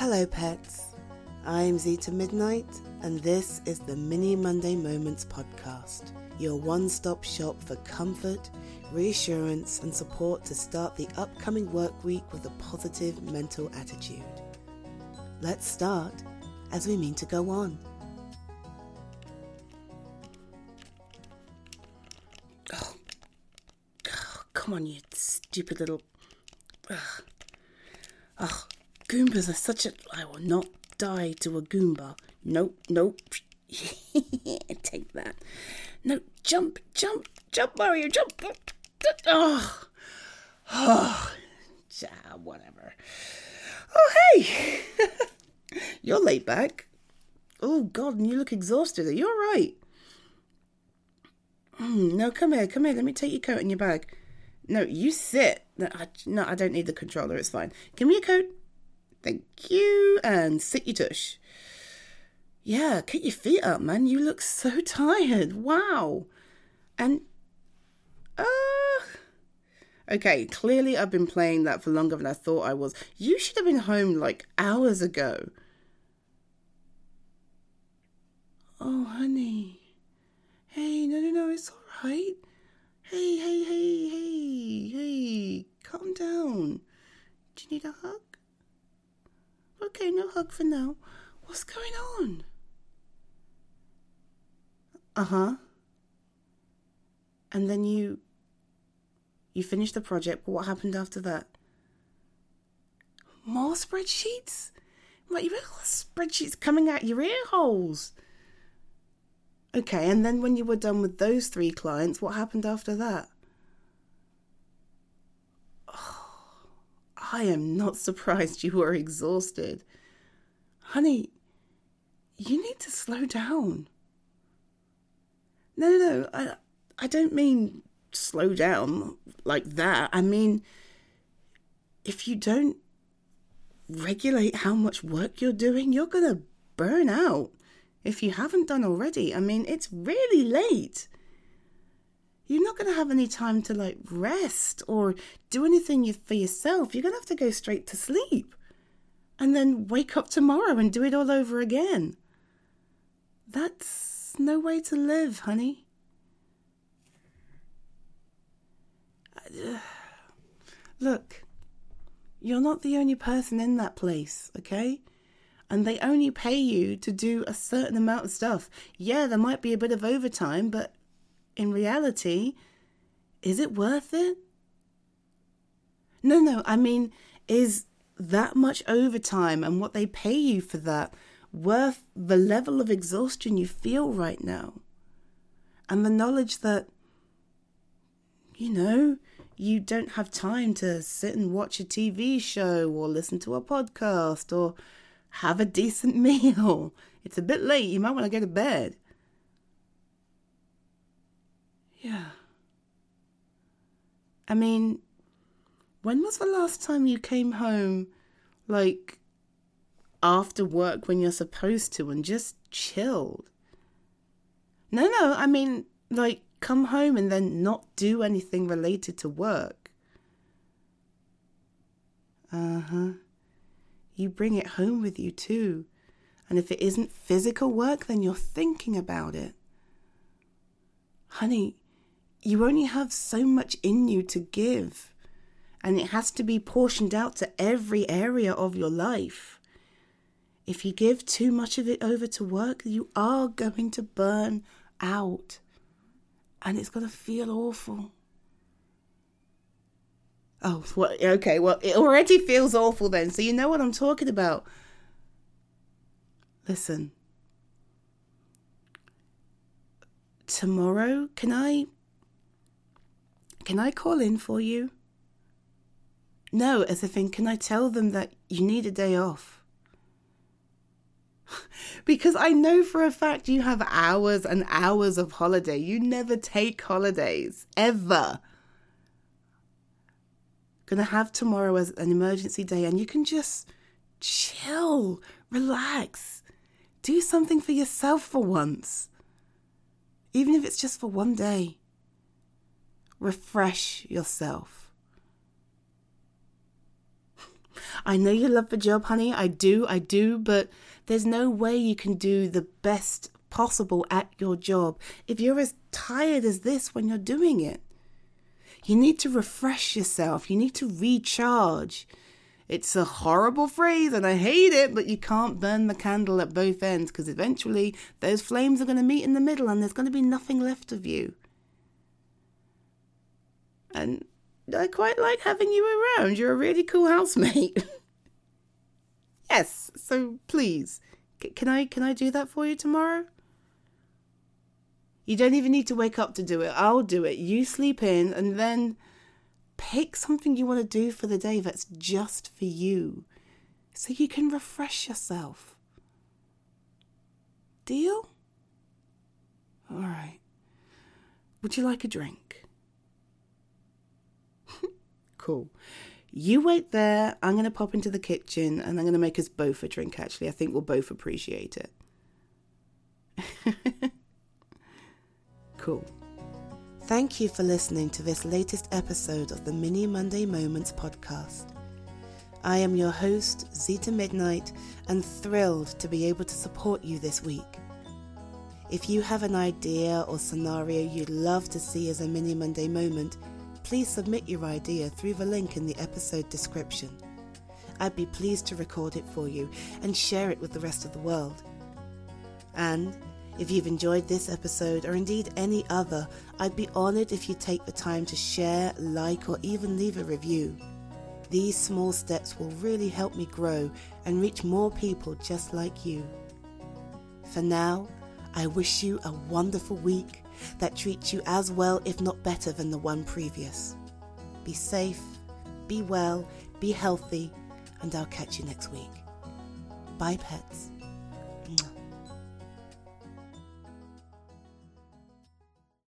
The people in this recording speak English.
Hello, pets. I'm Zita Midnight, and this is the Mini Monday Moments podcast, your one stop shop for comfort, reassurance, and support to start the upcoming work week with a positive mental attitude. Let's start as we mean to go on. Oh, oh come on, you stupid little. Ugh. Oh, Goombas are such a. I will not die to a Goomba. Nope, nope. Take that. No, jump, jump, jump, Mario, jump. Oh, oh, whatever. Oh, hey, you're laid back. Oh God, and you look exhausted. Are you all right? Mm, no, come here, come here. Let me take your coat and your bag. No, you sit. No I, no, I don't need the controller. It's fine. Give me your coat. Thank you. And sit your tush. Yeah, get your feet up, man. You look so tired. Wow. And, uh, okay, clearly I've been playing that for longer than I thought I was. You should have been home like hours ago. Oh, honey. Hey, no, no, no, it's all right. Hey, hey, hey, hey, hey, calm down. Do you need a hug? For now. What's going on? Uh huh. And then you. You finished the project, but what happened after that? More spreadsheets? Like, you got spreadsheets coming out your ear holes. Okay, and then when you were done with those three clients, what happened after that? I am not surprised you were exhausted. Honey, you need to slow down. No, no, no. I, I don't mean slow down like that. I mean, if you don't regulate how much work you're doing, you're going to burn out. If you haven't done already, I mean, it's really late you're not going to have any time to like rest or do anything for yourself. You're going to have to go straight to sleep and then wake up tomorrow and do it all over again. That's no way to live, honey. Look, you're not the only person in that place, okay? And they only pay you to do a certain amount of stuff. Yeah, there might be a bit of overtime, but in reality, is it worth it? No, no, I mean, is that much overtime and what they pay you for that worth the level of exhaustion you feel right now? And the knowledge that, you know, you don't have time to sit and watch a TV show or listen to a podcast or have a decent meal. It's a bit late. You might want to go to bed. Yeah. I mean, when was the last time you came home, like, after work when you're supposed to and just chilled? No, no, I mean, like, come home and then not do anything related to work. Uh huh. You bring it home with you too. And if it isn't physical work, then you're thinking about it. Honey, you only have so much in you to give, and it has to be portioned out to every area of your life. If you give too much of it over to work, you are going to burn out, and it's going to feel awful. Oh, well, okay. Well, it already feels awful then, so you know what I'm talking about. Listen. Tomorrow, can I can I call in for you? No, as if in, can I tell them that you need a day off? because I know for a fact you have hours and hours of holiday. You never take holidays, ever. Gonna have tomorrow as an emergency day and you can just chill, relax, do something for yourself for once. Even if it's just for one day refresh yourself. I know you love the job, honey. I do, I do, but there's no way you can do the best possible at your job if you're as tired as this when you're doing it. You need to refresh yourself, you need to recharge. It's a horrible phrase and I hate it, but you can't burn the candle at both ends because eventually those flames are going to meet in the middle and there's going to be nothing left of you. And I quite like having you around. You're a really cool housemate. yes, so please, can I can I do that for you tomorrow? You don't even need to wake up to do it. I'll do it. You sleep in and then pick something you want to do for the day that's just for you so you can refresh yourself. Deal? All right. Would you like a drink? Cool. You wait there. I'm going to pop into the kitchen and I'm going to make us both a drink, actually. I think we'll both appreciate it. cool. Thank you for listening to this latest episode of the Mini Monday Moments podcast. I am your host, Zita Midnight, and thrilled to be able to support you this week. If you have an idea or scenario you'd love to see as a Mini Monday moment, please submit your idea through the link in the episode description. I'd be pleased to record it for you and share it with the rest of the world. And if you've enjoyed this episode or indeed any other, I'd be honoured if you take the time to share, like, or even leave a review. These small steps will really help me grow and reach more people just like you. For now, I wish you a wonderful week that treats you as well, if not better, than the one previous. Be safe, be well, be healthy, and I'll catch you next week. Bye, pets.